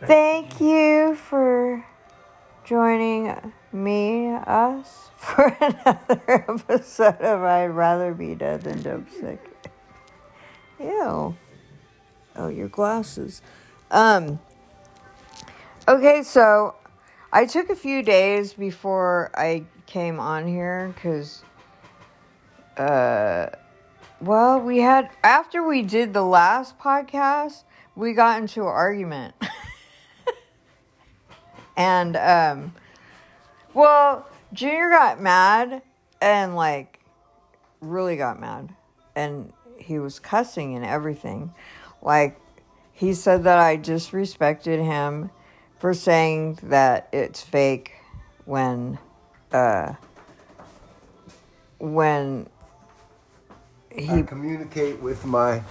Thank you for joining me, us, for another episode of I'd Rather Be Dead Than Dope Sick. Ew. Oh, your glasses. Um. Okay, so I took a few days before I came on here because, uh, well, we had after we did the last podcast, we got into an argument, and um, well, Junior got mad and like really got mad, and he was cussing and everything, like he said that I disrespected him for saying that it's fake when uh when I he communicate with my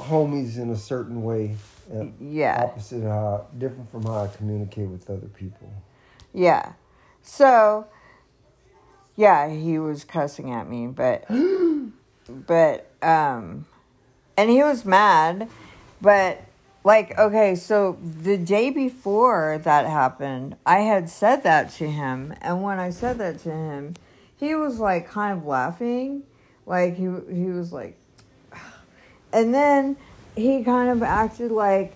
homies in a certain way. uh, yeah Opposite how different from how I communicate with other people. yeah so yeah he was cussing at me but but um and he was mad but like okay so the day before that happened i had said that to him and when i said that to him he was like kind of laughing like he he was like and then he kind of acted like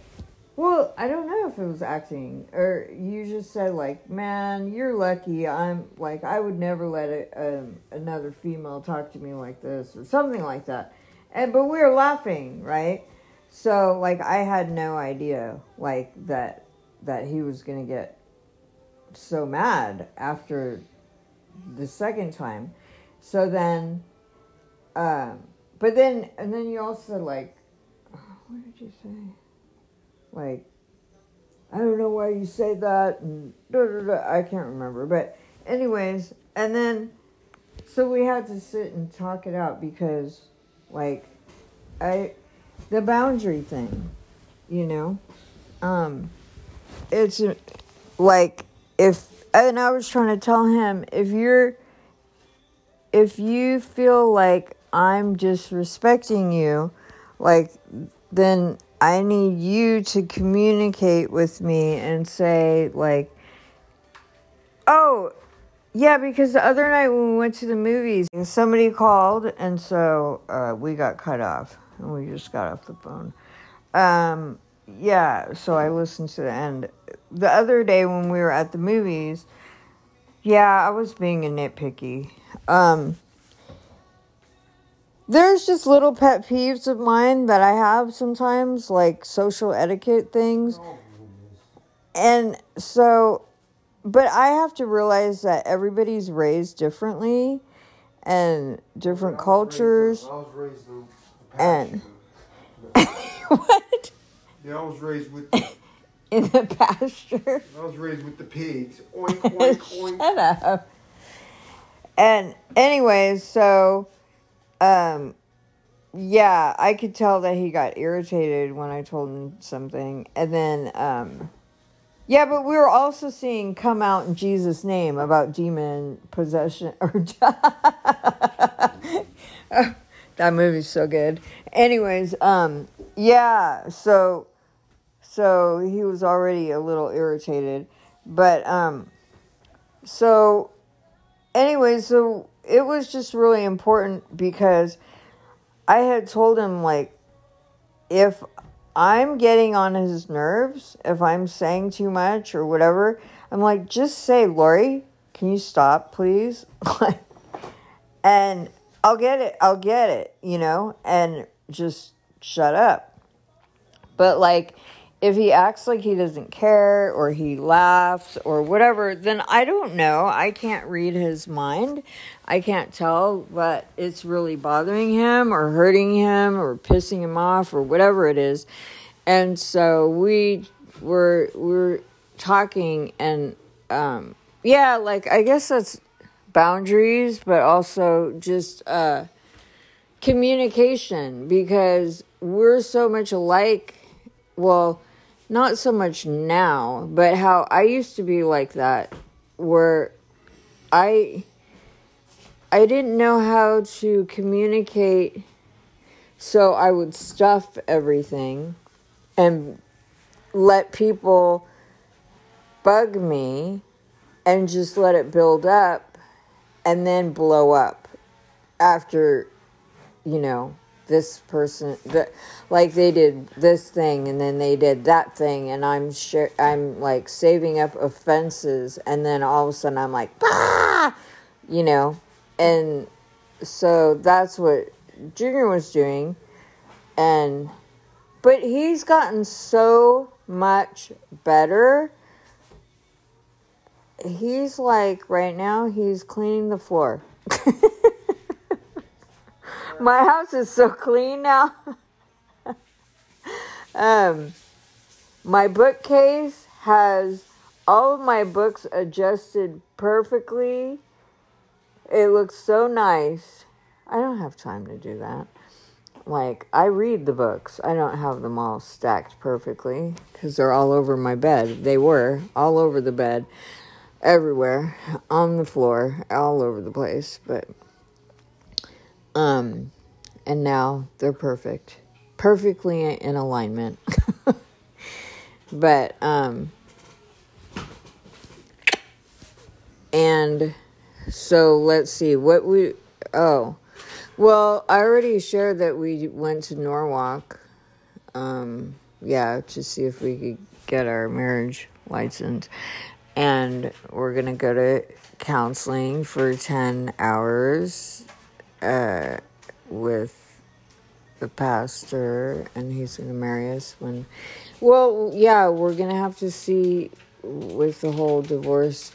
well i don't know if it was acting or you just said like man you're lucky. I'm like i would never let a, um, another female talk to me like this or something like that. And but we were laughing right? So like i had no idea like that that he was gonna get so mad after the second time. So then um but then and then you also like what did you say? Like i don't know why you say that and i can't remember. But anyways and then so we had to sit and talk it out because like i the boundary thing you know? Um it's like if and i was trying to tell him if you're if you feel like i'm just respecting you like then i need you to communicate with me and say like oh yeah because the other night when we went to the movies somebody called and so uh, we got cut off and we just got off the phone. Um yeah so i listened to the end. The other day when we were at the movies yeah i was being a nitpicky. Um there's just little pet peeves of mine that i have sometimes like social etiquette things oh, and so but i have to realize that everybody's raised differently and different cultures I was raised in the And- what Yeah, I was raised with. in the pasture I was raised with the pigs. Oink oink oink. Shut up. And anyways, so um yeah, I could tell that he got irritated when I told him something. And then um yeah, but we were also seeing come out in Jesus name about demon possession or that movie's so good. Anyways, um yeah, so so he was already a little irritated. But um so anyway, so it was just really important because I had told him like if I'm getting on his nerves, if I'm saying too much or whatever, I'm like just say, "Lori, can you stop, please?" and I'll get it. I'll get it, you know, and just shut up. But like if he acts like he doesn't care or he laughs or whatever, then I don't know. I can't read his mind. I can't tell but it's really bothering him or hurting him or pissing him off or whatever it is. And so we were we're talking and um yeah, like I guess that's boundaries, but also just uh communication because we're so much alike. Well, not so much now, but how I used to be like that where I I didn't know how to communicate so I would stuff everything and let people bug me and just let it build up and then blow up after you know this person like they did this thing and then they did that thing and i'm sure i'm like saving up offenses and then all of a sudden i'm like bah! you know and so that's what junior was doing. And but he's gotten so much better. He's like right now he's cleaning the floor. My house is so clean now. Um my bookcase has all of my books adjusted perfectly it looks so nice i don't have time to do that like I read the books. I don't have them all stacked perfectly because they're all over my bed. They were all over the bed, everywhere, on the floor, all over the place. But um, and now they're perfect, perfectly in alignment. but um, and so let's see what we oh well, I already shared that we went to Norwalk. Um, yeah, to see if we could get our marriage license. And we're to go to counseling for 10 hours uh, with the pastor, and he's to marry us when. Well, yeah, we're to have to see with the whole divorce.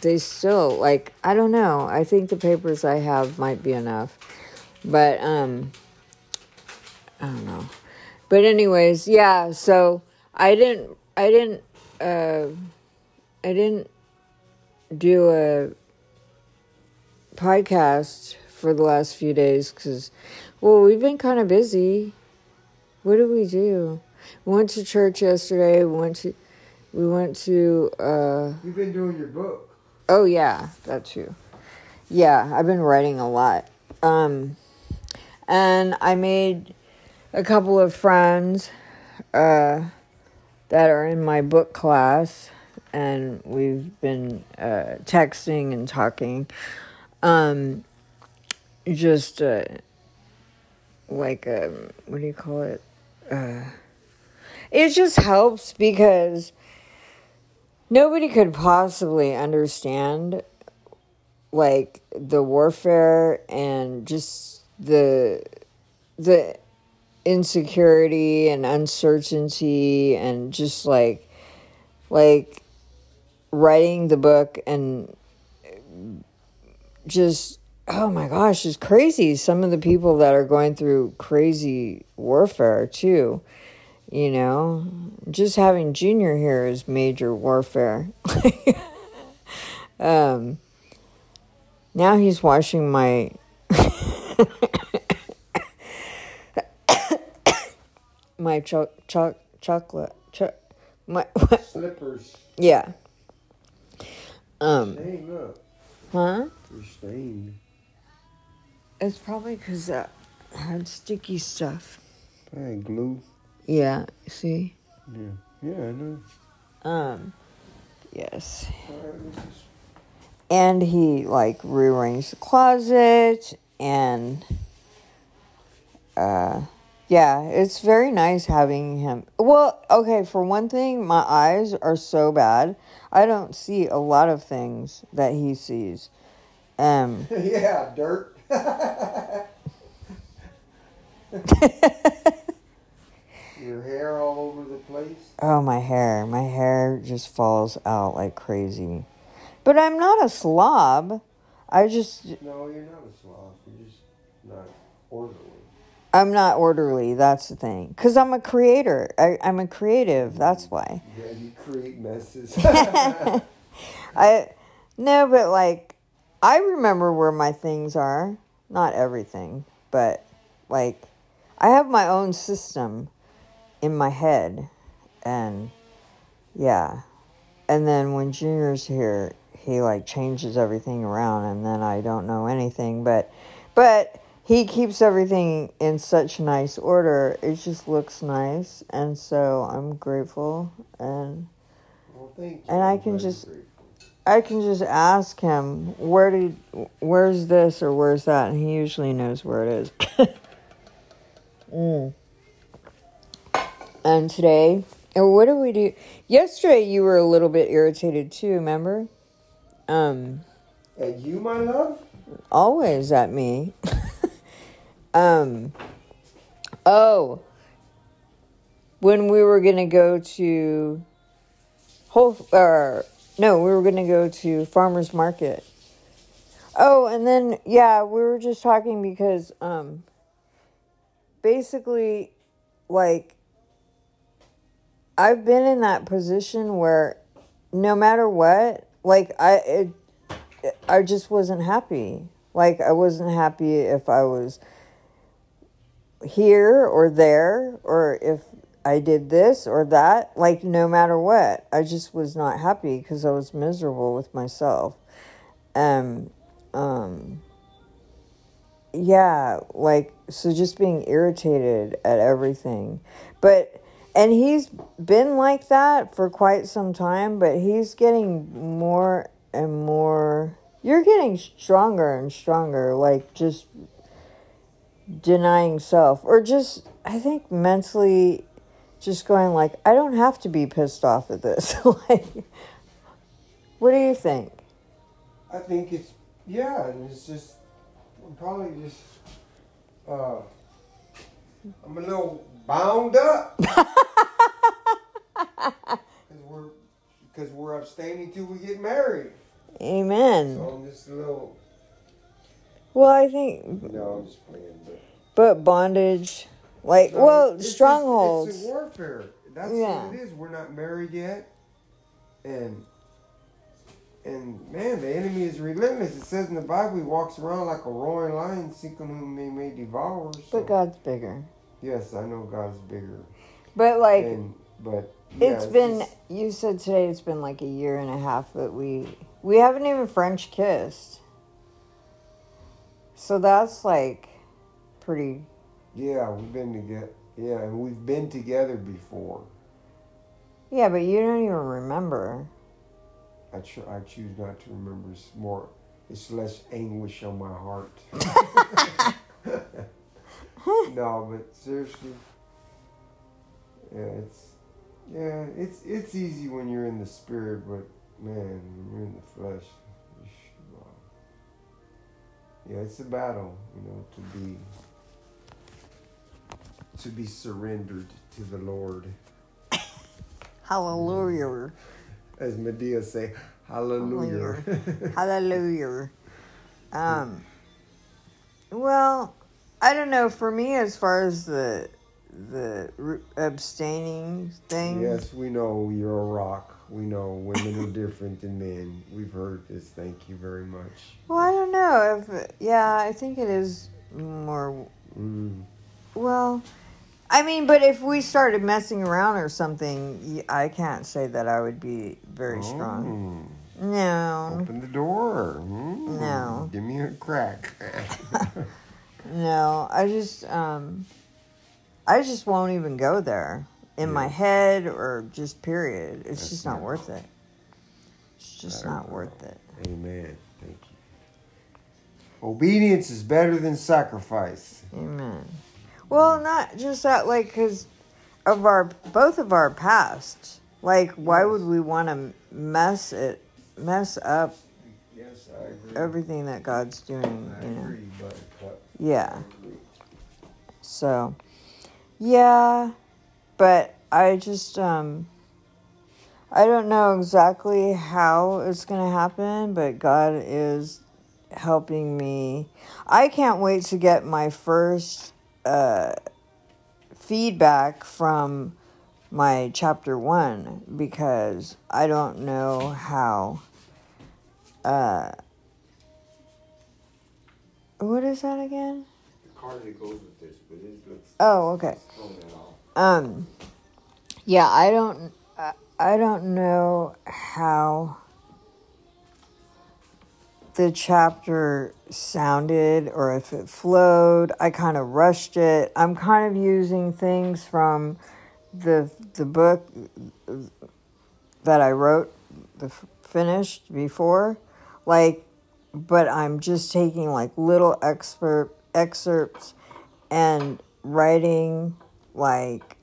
They still, like, I don't know. I think the papers I have might be enough but um I don't know. But anyways, yeah, so I didn't I didn't uh I didn't do a podcast for the last few days cuz well, we've been kind of busy. What did we do? We went to church yesterday. We went to we went to uh You've been doing your book. Oh yeah, that too. Yeah, I've been writing a lot. Um and I made a couple of friends uh, that are in my book class, and we've been uh, texting and talking. Um, just uh, like um, what do you call it? Uh, it just helps because nobody could possibly understand like the warfare and just the the insecurity and uncertainty and just like like writing the book and just oh my gosh it's crazy. Some of the people that are going through crazy warfare too you know just having junior here is major warfare um now he's washing my my cho- cho- chocolate, cho- my Slippers. yeah. Um, Stained huh? They're stained. It's probably because uh, I had sticky stuff. Hey, glue. Yeah. See. Yeah. Yeah, I know. Um. Yes. All right, this is- And he like rearranged the closet and. Uh. Yeah, it's very nice having him. Well, okay, for one thing, my eyes are so bad. I don't see a lot of things that he sees. Um yeah, dirt. Your hair all over the place. oh, my hair. My hair just falls out like crazy. But I'm not a slob. I just No, you're not a slob. You're just not orderly. I'm not orderly, that's the thing. Cuz I'm a creator. I I'm a creative, that's why. Yeah, you create messes. I no, but like I remember where my things are. Not everything, but like I have my own system in my head and yeah. And then when Junior's here, he like changes everything around and then I don't know anything, but but he keeps everything in such nice order. It just looks nice, and so I'm grateful. And Well. And I I'm can just- grateful. I can just ask him where did where's this or where's that, and he usually knows where it is. mm. And today, and what did we do? Yesterday, you were a little bit irritated too. Remember? Um, And you, my love? always at me. um. Oh. When we were gonna go to Whole or no, we were gonna go to farmers market. Oh, and then yeah, we were just talking because um basically like I've been in that position where no matter what, like I it, I just wasn't happy. Like I wasn't happy if I was here or there or if I did this or that, like no matter what. I just was not happy because I was miserable with myself. Um um yeah, like so just being irritated at everything. But and he's been like that for quite some time, but he's getting more and more you're getting stronger and stronger like just denying self or just I think mentally just going like I don't have to be pissed off at this. like what do you think? I think it's yeah, and it's just I'm probably just uh I'm a little bound up because we're because we're abstaining till we get married. Amen. So I'm just a little. Well, I think No, I'm just playing. But but bondage like No, well, it's strongholds. it's warfare. That's Yeah. what it is. We're not married yet, and and man, the enemy is relentless. It says in the Bible, he walks around like a roaring lion, seeking whom he may devour. So, but God's bigger. yes, I know God's bigger, But like and but it's been just- you said today it's been like a year and a half that we we haven't even french kissed so that's like pretty yeah, we've been together. Yeah, and we've been together before. yeah but you don't even remember I tr- I choose not to remember. It's more. It's less anguish on my heart. no, but seriously, yeah, it's yeah, it's it's easy when you're in the spirit, but man, when you're in the flesh, yeah, it's a battle, you know, to be to be surrendered to the Lord, hallelujah. As Madea say, Hallelujah. hallelujah. Um well i don't know for me as far as the the abstaining thing Yes, we know you're a rock. We know women are different than men. We've heard this. Thank you very much. well i don't know if yeah i think it is more Mm. Well, I mean, but if we started messing around or something, I can't say that I would be very strong. Mm. No, Open the door. Mm. No. Give me a crack. no. I just, um, I just won't even go there in my head or just period. It's That's just not not- worth it. It's just know. worth it. Amen. Thank you. Obedience is better than sacrifice. Amen. Well, mm. not just that, like, because of our both of our past. Like, why would we want to mess it, mess up Yes, I agree. everything that God's doing? I You know. agree, but, but Yeah. So, yeah, but I just um I don't know exactly how it's going to happen, but God is helping me. I can't wait to get my first uh feedback from my chapter 1 because I don't know how uh what is that again? The card that goes with this, but let's, Oh, okay. Um, yeah, I don't, I, don't know how. the chapter sounded or if it flowed. I kind of rushed it. I'm kind of using things from the the book that I wrote, the finished before, like, but I'm just taking like little expert excerpts and writing like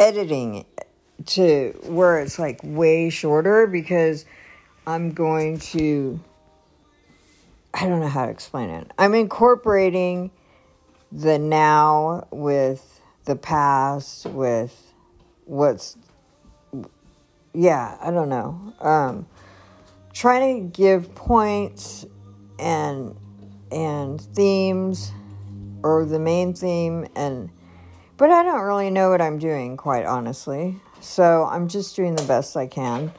editing it to where it's like way shorter because I'm going to I don't know how to explain it. I'm incorporating the now with the past with what's yeah, I don't know. Um trying to give points and and themes or the main theme and but I don't really know what I'm doing quite honestly. So I'm just doing the best I can.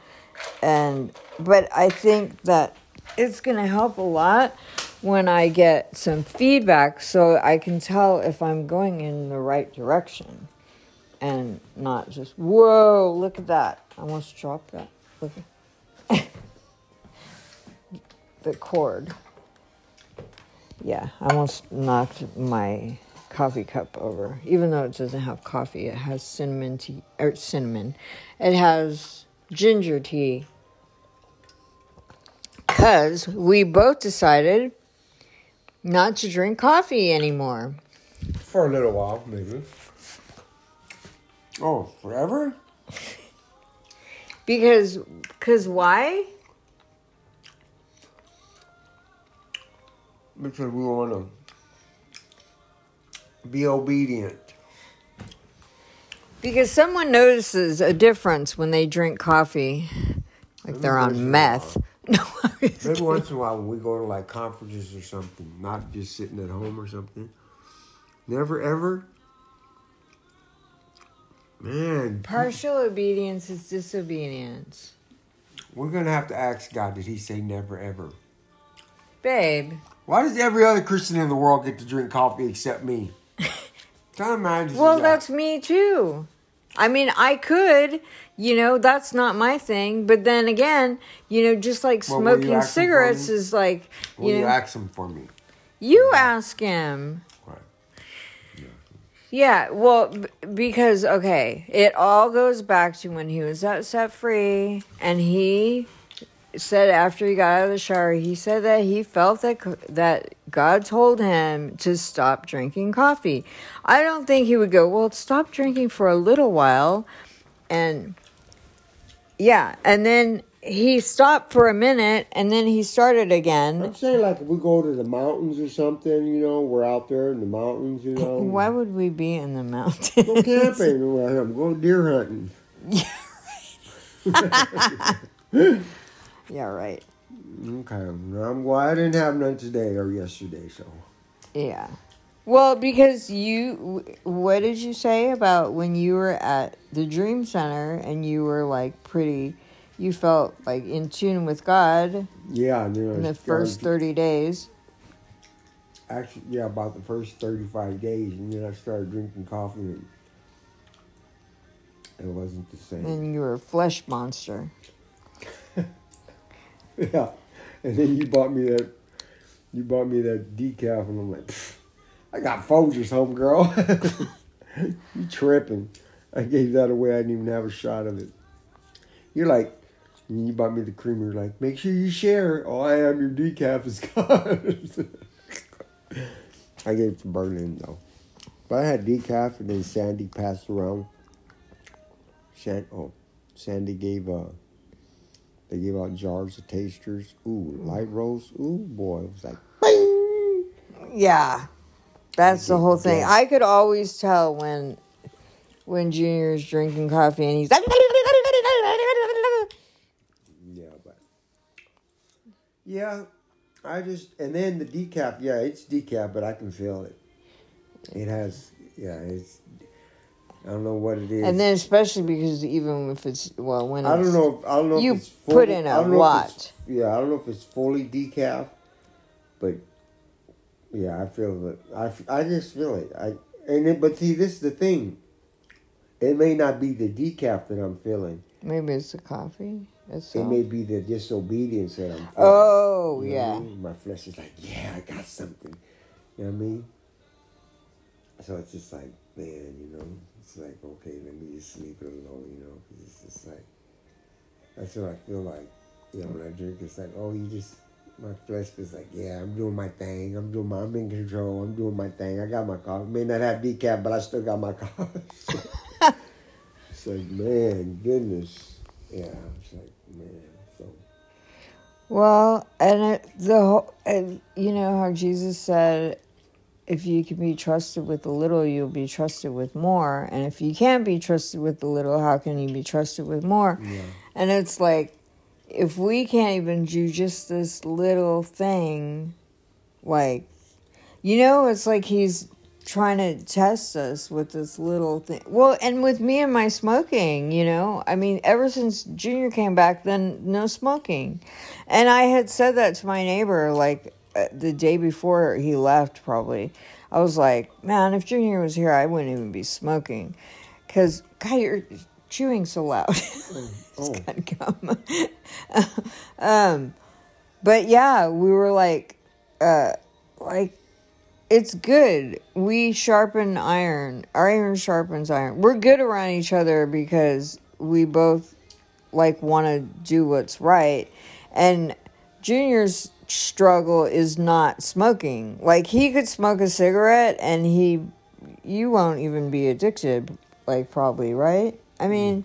And but I think that it's going to help a lot when I get some feedback so I can tell if I'm going in the right direction and not just whoa, look at that. I almost dropped that. Look at the cord. Yeah, I almost knocked my coffee cup over. Even though it doesn't have coffee, it has cinnamon tea or cinnamon. It has ginger tea. Cuz we both decided not to drink coffee anymore. For a little while, maybe. Oh, forever? Because cuz why? Because we want to be obedient. Because someone notices a difference when they drink coffee like they're on meth. No, Maybe kidding. once in a while when we go to like conferences or something, not just sitting at home or something. Never ever. Man, partial obedience is disobedience. we're gonna have to ask God. Did He say never ever? Babe, Why does every other Christian in the world get to drink coffee except me? Kind of manages Well, that's me too. I mean, I could, you know, that's not my thing. But then again, you know, just like Well, smoking cigarettes is like, Will you you ask Him for me? you ask him. Right. Yeah, well, b- because, okay, it all goes back to when he was Set Free and he said after he got out of the shower, he said that he felt that that God told him to stop drinking coffee. I don't think he would go, well, stop drinking for a little while, and yeah, and then he stopped for a minute, and then he started again. I'm saying like if we go to the mountains or something, you know, we're out there in the mountains, you know. Why would we be in the mountains? Go camping. I'm going deer hunting. yeah, right. Okay. I'm well, I didn't have none today or yesterday, so. Yeah. Well, because you, what did you say about when you were at the Dream Center and you were like pretty, you felt like in tune with God Yeah, in the first 30 days? Actually, yeah, about the first 35 days, and then I started drinking coffee, and it wasn't the same. And you were a flesh monster. Yeah, and then you bought me that, you bought me that decaf, and I'm like, I got Folgers, homegirl. you tripping? I gave that away. I didn't even have a shot of it. You're like, you bought me the creamer. You're like, make sure you share. All I am, your decaf is gone. I gave it to Berlin though, but I had decaf, and then Sandy passed around. San, oh, Sandy gave uh they gave out jars of tasters. Ooh, mm. light roast. Ooh, boy, it was like, bing. Yeah. That's the whole thing. I could always tell when when Junior's drinking coffee and he's Yeah, but yeah, I just and then the decaf. Yeah, it's decaf, but I can feel it. It has. Yeah, it's. I don't know what it is. and then especially because even if it's well when I don't know. If, I don't know. You if it's put in a don't know if it's- lot. Yeah, I don't know if it's fully decaf, but yeah, I feel it. I, I just feel it. I and it, but see, this is the thing. It may not be the decaf that I'm feeling. maybe it's the coffee. It's It may be the disobedience that I'm. feeling. Oh You know what I yeah. mean? My flesh is like, yeah, I got something. You know what I mean? So it's just like, man, you know, it's like, okay, let me just sleep it alone, you know, 'cause it's just like, that's what I feel like. You know, when I drink, it's like, oh, you just, my flesh is like, yeah, I'm doing my thing. I'm doing my, I'm in control. I'm doing my thing. I got my coffee. May not have decaf, but I still got my coffee. it's like, man, goodness. Yeah, it's like, man, so. Well, and it, the whole, and you know how Jesus said, if you can be trusted with a little, you'll be trusted with more. And if you can't be trusted with a little, how can you be trusted with more? Yeah. And it's like, if we can't even do just this little thing, like, you know, it's like he's trying to test us with this little thing. Well, and with me and my smoking, you know, I mean, ever since Junior came back, then no smoking. And I had said that to my neighbor, like, the day before he left, probably. I was like, man, if Junior was here, I wouldn't even be smoking. Because, God, you're chewing so loud. Oh. gum. um, but yeah, we were like, uh, like, it's good. We sharpen iron. Iron sharpens iron. We're good around each other because we both like want to do what's right. And Junior's struggle is not smoking. Like he could smoke a cigarette and he you won't even be addicted like probably, right? I mm-hmm. mean,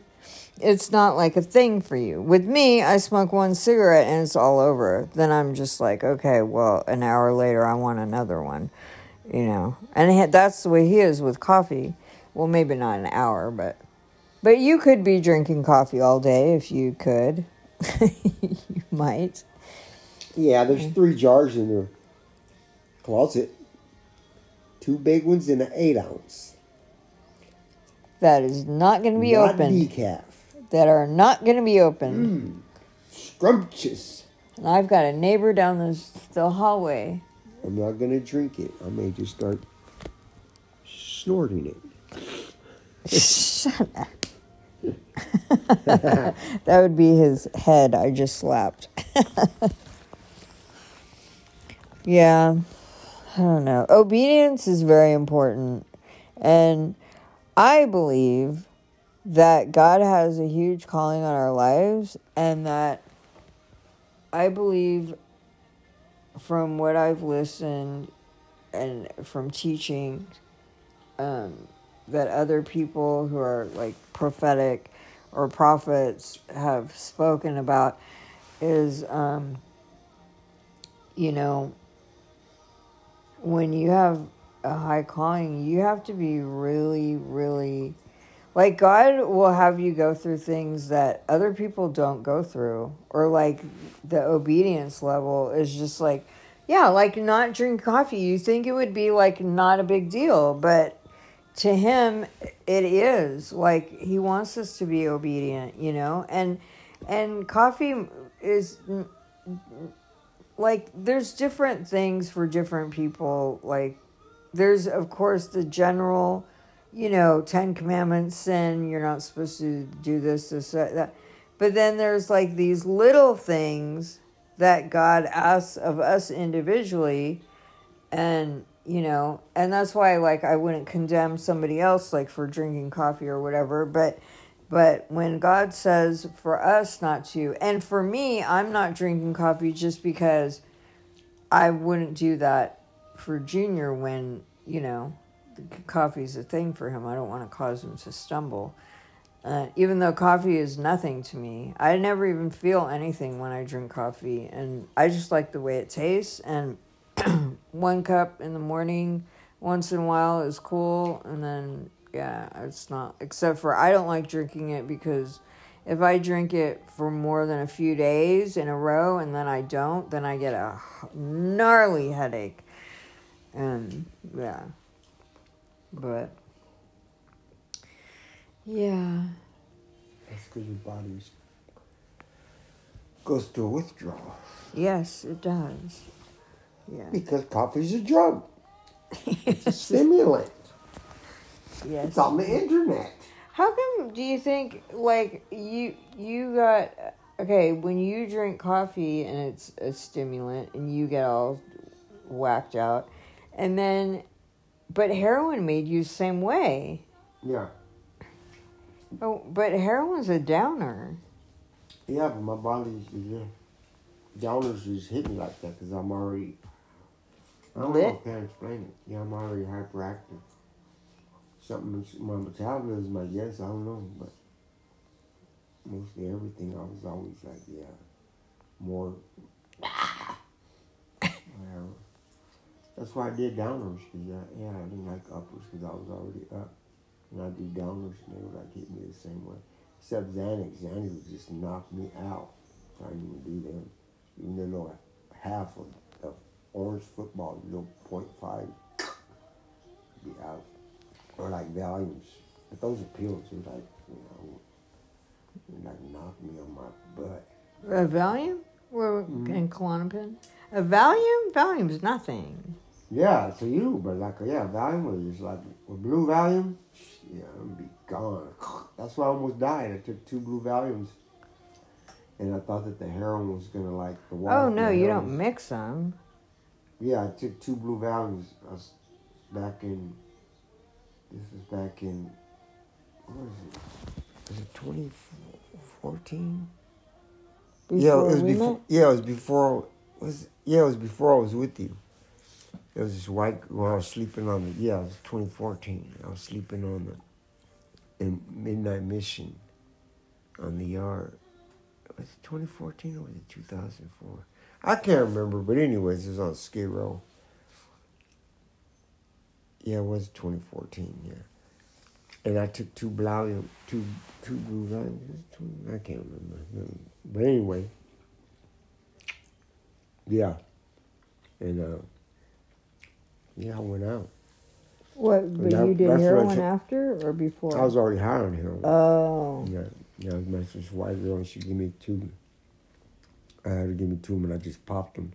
it's not like a thing for you. With me, I smoke one cigarette and it's all over. Then I'm just like, okay, well, an hour later I want another one, you know. And that's the way he is with coffee. Well, maybe not an hour, but but you could be drinking coffee all day if you could. you might. Yeah, there's three jars in the closet. Two big ones and an eight ounce. That is not going to be Not open. decaf. That are not going to be open. Mmm, scrumptious. And I've got a neighbor down the, the hallway. I'm not gonna drink it. I may just start snorting it. Shut up. that would be his head I just slapped. yeah, I don't know. Obedience is very important. And I believe that God has a huge calling on our lives, and that I believe from what I've listened and from teaching um, that other people who are like prophetic or prophets have spoken about is, um, you know, when you have a high calling, you have to be really, really like God will have you go through things that other people don't go through, or like the obedience level is just like, yeah, like not drink coffee. You think it would be like not a big deal, but to him it is like he wants us to be obedient you know and and coffee is like there's different things for different people like there's of course the general you know 10 commandments sin you're not supposed to do this this that, that. but then there's like these little things that god asks of us individually and you know and that's why like i wouldn't condemn somebody else like for drinking coffee or whatever but but when god says for us not to and for me i'm not drinking coffee just because i wouldn't do that for junior when you know coffee's a thing for him. I don't want to cause him to stumble. Uh, even though coffee is nothing to me i never even feel anything when i drink coffee and i just like the way it tastes and one cup in the morning once in a while is cool and then yeah it's not except for i don't like drinking it because if i drink it for more than a few days in a row and then i don't then i get a gnarly headache and yeah but yeah That's because your body goes through withdrawal. yes it does yeah Because coffee's a drug. It's a stimulant. Yes It's on the internet. How come do you think like you you got okay, when you drink coffee and it's a stimulant and you get all whacked out, and then, but heroin made you the same way. Yeah. Oh, but heroin's a downer. Yeah, but my body, yeah. Downers just hit me like that because I'm already. I don't know. Lit? I can't explain it. Yeah, I'm already hyperactive. Something, my metabolism, I guess, I don't know, but mostly everything, I was always like, yeah, more. Whatever. That's why I did downers, because, yeah, I didn't like uppers because I was already up. And I do downers, and they would like hit me the same way. Except Xanax. Xanax would just knock me out. I didn't even do them. Even though half of orange football, you know, 0.5 be out. Or like Valiums. But those pills. They're like, you know, like knock me on my butt. A Valium? Or, Mhm. And Klonopin? A Valium? Valium's nothing. Yeah, to you, but like, yeah, Valium was just like, with blue Valium, yeah, I'm gonna be gone. That's why I almost died. I took two blue Valiums. And I thought that the heroin was gonna like the water. Oh, no, you don't mix them. Yeah, I took two blue Valiums. Back in. This was back in. What was it? Was it 2014? yeah, it was before. met? Yeah, it was before. Was yeah, it was before I was with you. It was this white when I was sleeping on the. Yeah, it was 2014. I was sleeping on the. In Midnight Mission, on the yard. Was it 2014 or was it 2004? I can't remember, but anyways, it was on Skid Row. Yeah, it was 2014. Yeah, and I took two Valium, two two blue Valium. I can't remember, but anyway, yeah, and uh, yeah, I went out. What, but That- you did I heroin after or before? I was already high on heroin. Oh. Yeah, yeah, I was messing with white girl and she gave me two. I had to give me two and I just popped them.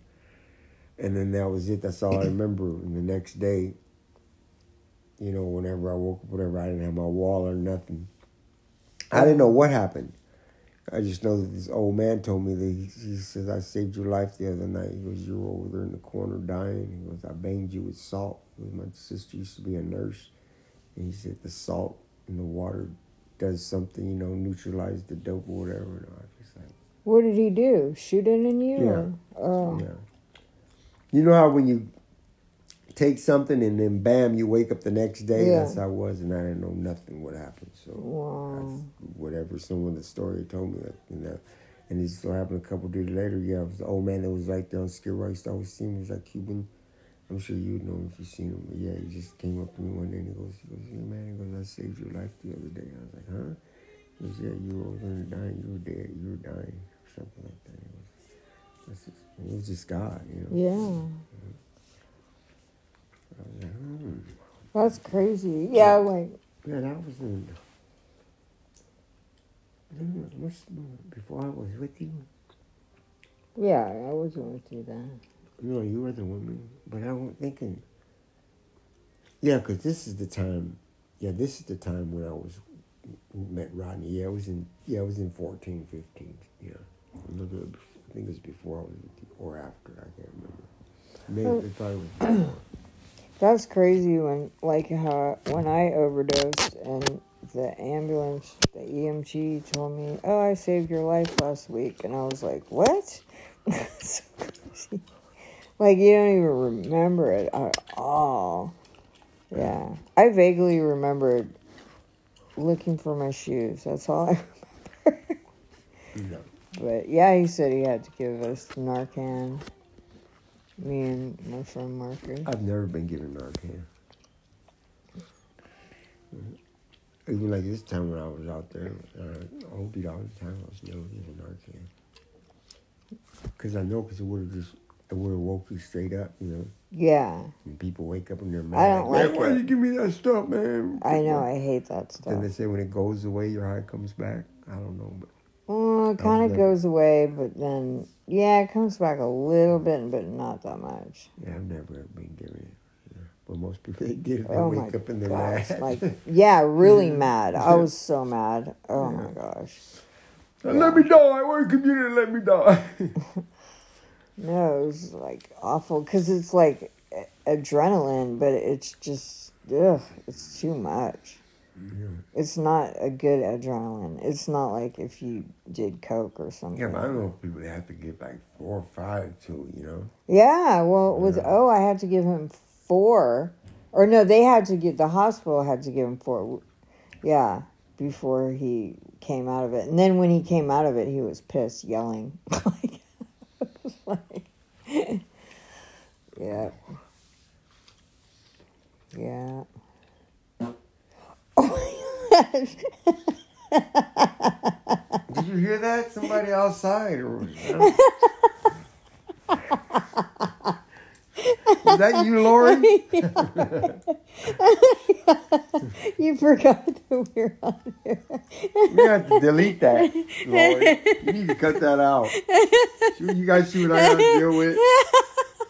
And then that was it. That's all I remember. And the next day, you know, whenever I woke up, whatever, I didn't have my wall or nothing. I didn't know what happened. I just know that this old man told me that he, he says, I saved your life the other night. He goes, You were over there in the corner dying. He goes, I banged you with salt. Goes, My sister used to be a nurse. And he said, The salt in the water does something, you know, neutralize the dope or whatever. And I was just like, What did he do? Shoot it in you? Yeah. Or? Oh. yeah. You know how when you take something and then bam, you wake up the next day? Yeah. That's how I was, and I didn't know nothing what happened. So, Wow. whatever someone the story told me, that, you know. And it so happened a couple days later. Yeah, it was the old man that was right there on Skid Row. I used to always see him. He was like Cuban. I'm sure you'd know him if you seen him. But yeah, he just came up to me one day and he goes, he goes, yeah, man, he goes, I saved your life the other day. I was like, huh? He goes, yeah, you were going to die. You were dead. You were dying. Or something like that. It was, just, it was just God, you know. Yeah. I was like. That's crazy. Yeah, like, Yeah, that was in. Before I was with you, yeah, I wasn't with you then. No, you were the woman, but I wasn't thinking. Yeah, because this is the time. Yeah, this is the time when I was met Rodney. Yeah, I was in. Yeah, it was in fourteen, fifteen. Yeah, a little bit. I think it was before I was with you, or after. I can't remember. Maybe it probably was before. That's crazy when, like, how when I overdosed and the ambulance, the EMT told me, "Oh, I saved your life last week," and I was like, "What?" so crazy. Like you don't even remember it at all. Yeah, I vaguely remembered looking for my shoes. That's all I remember. But yeah, he said he had to give us Narcan. Me and my friend Marcus. I've never been given Narcan. Mhm. Even like this time when I was out there, uh, I hope all the time I was never given Narcan. Because I know, because it would have just, it would have woke you straight up, you know. Yeah, And people wake up and they're mad. I don't man, like why it. you give me that stuff, man? I know. I hate that stuff. Then they say when it goes away, your high comes back. I don't know, but Well, it kind of goes away, but then yeah, it comes back a little bit, but not that much. yeah, I've never been given it. Yeah. But most people they get it. They Oh wake up and they're gosh! mad. Like yeah, really Yeah. mad. I was so mad. Oh my gosh. Let me die. I want to let me die. No, it was like awful because it's like adrenaline, but it's just ugh, it's too much. It's not a good adrenaline. It's not like if you did coke or something. yeah, but I don't know if people have to give like four or five to, you know. Yeah, well, with Yeah. oh, I had to give him four, or no, they had to get the hospital had to give him four. Yeah, before he came out of it, and then when he came out of it, he was pissed, yelling like, like yeah, yeah. Oh my gosh. Did you hear that? Somebody outside. Or, Was that you, Lori? you forgot that we're on here. We have to delete that, Lori. You need to cut that out. You guys see what I have to deal with?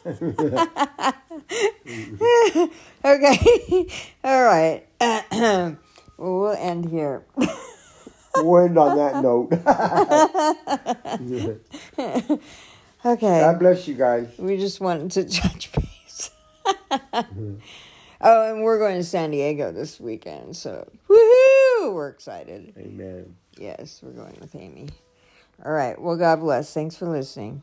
okay. All right. well, end here. We'll end on that note. Okay. God bless you guys. We just wanted to touch base. Mm-hmm. oh, and we're going to San Diego this weekend, so woohoo! We're excited. Amen. Yes, we're going with Amy. All right. Well, God bless. Thanks for listening.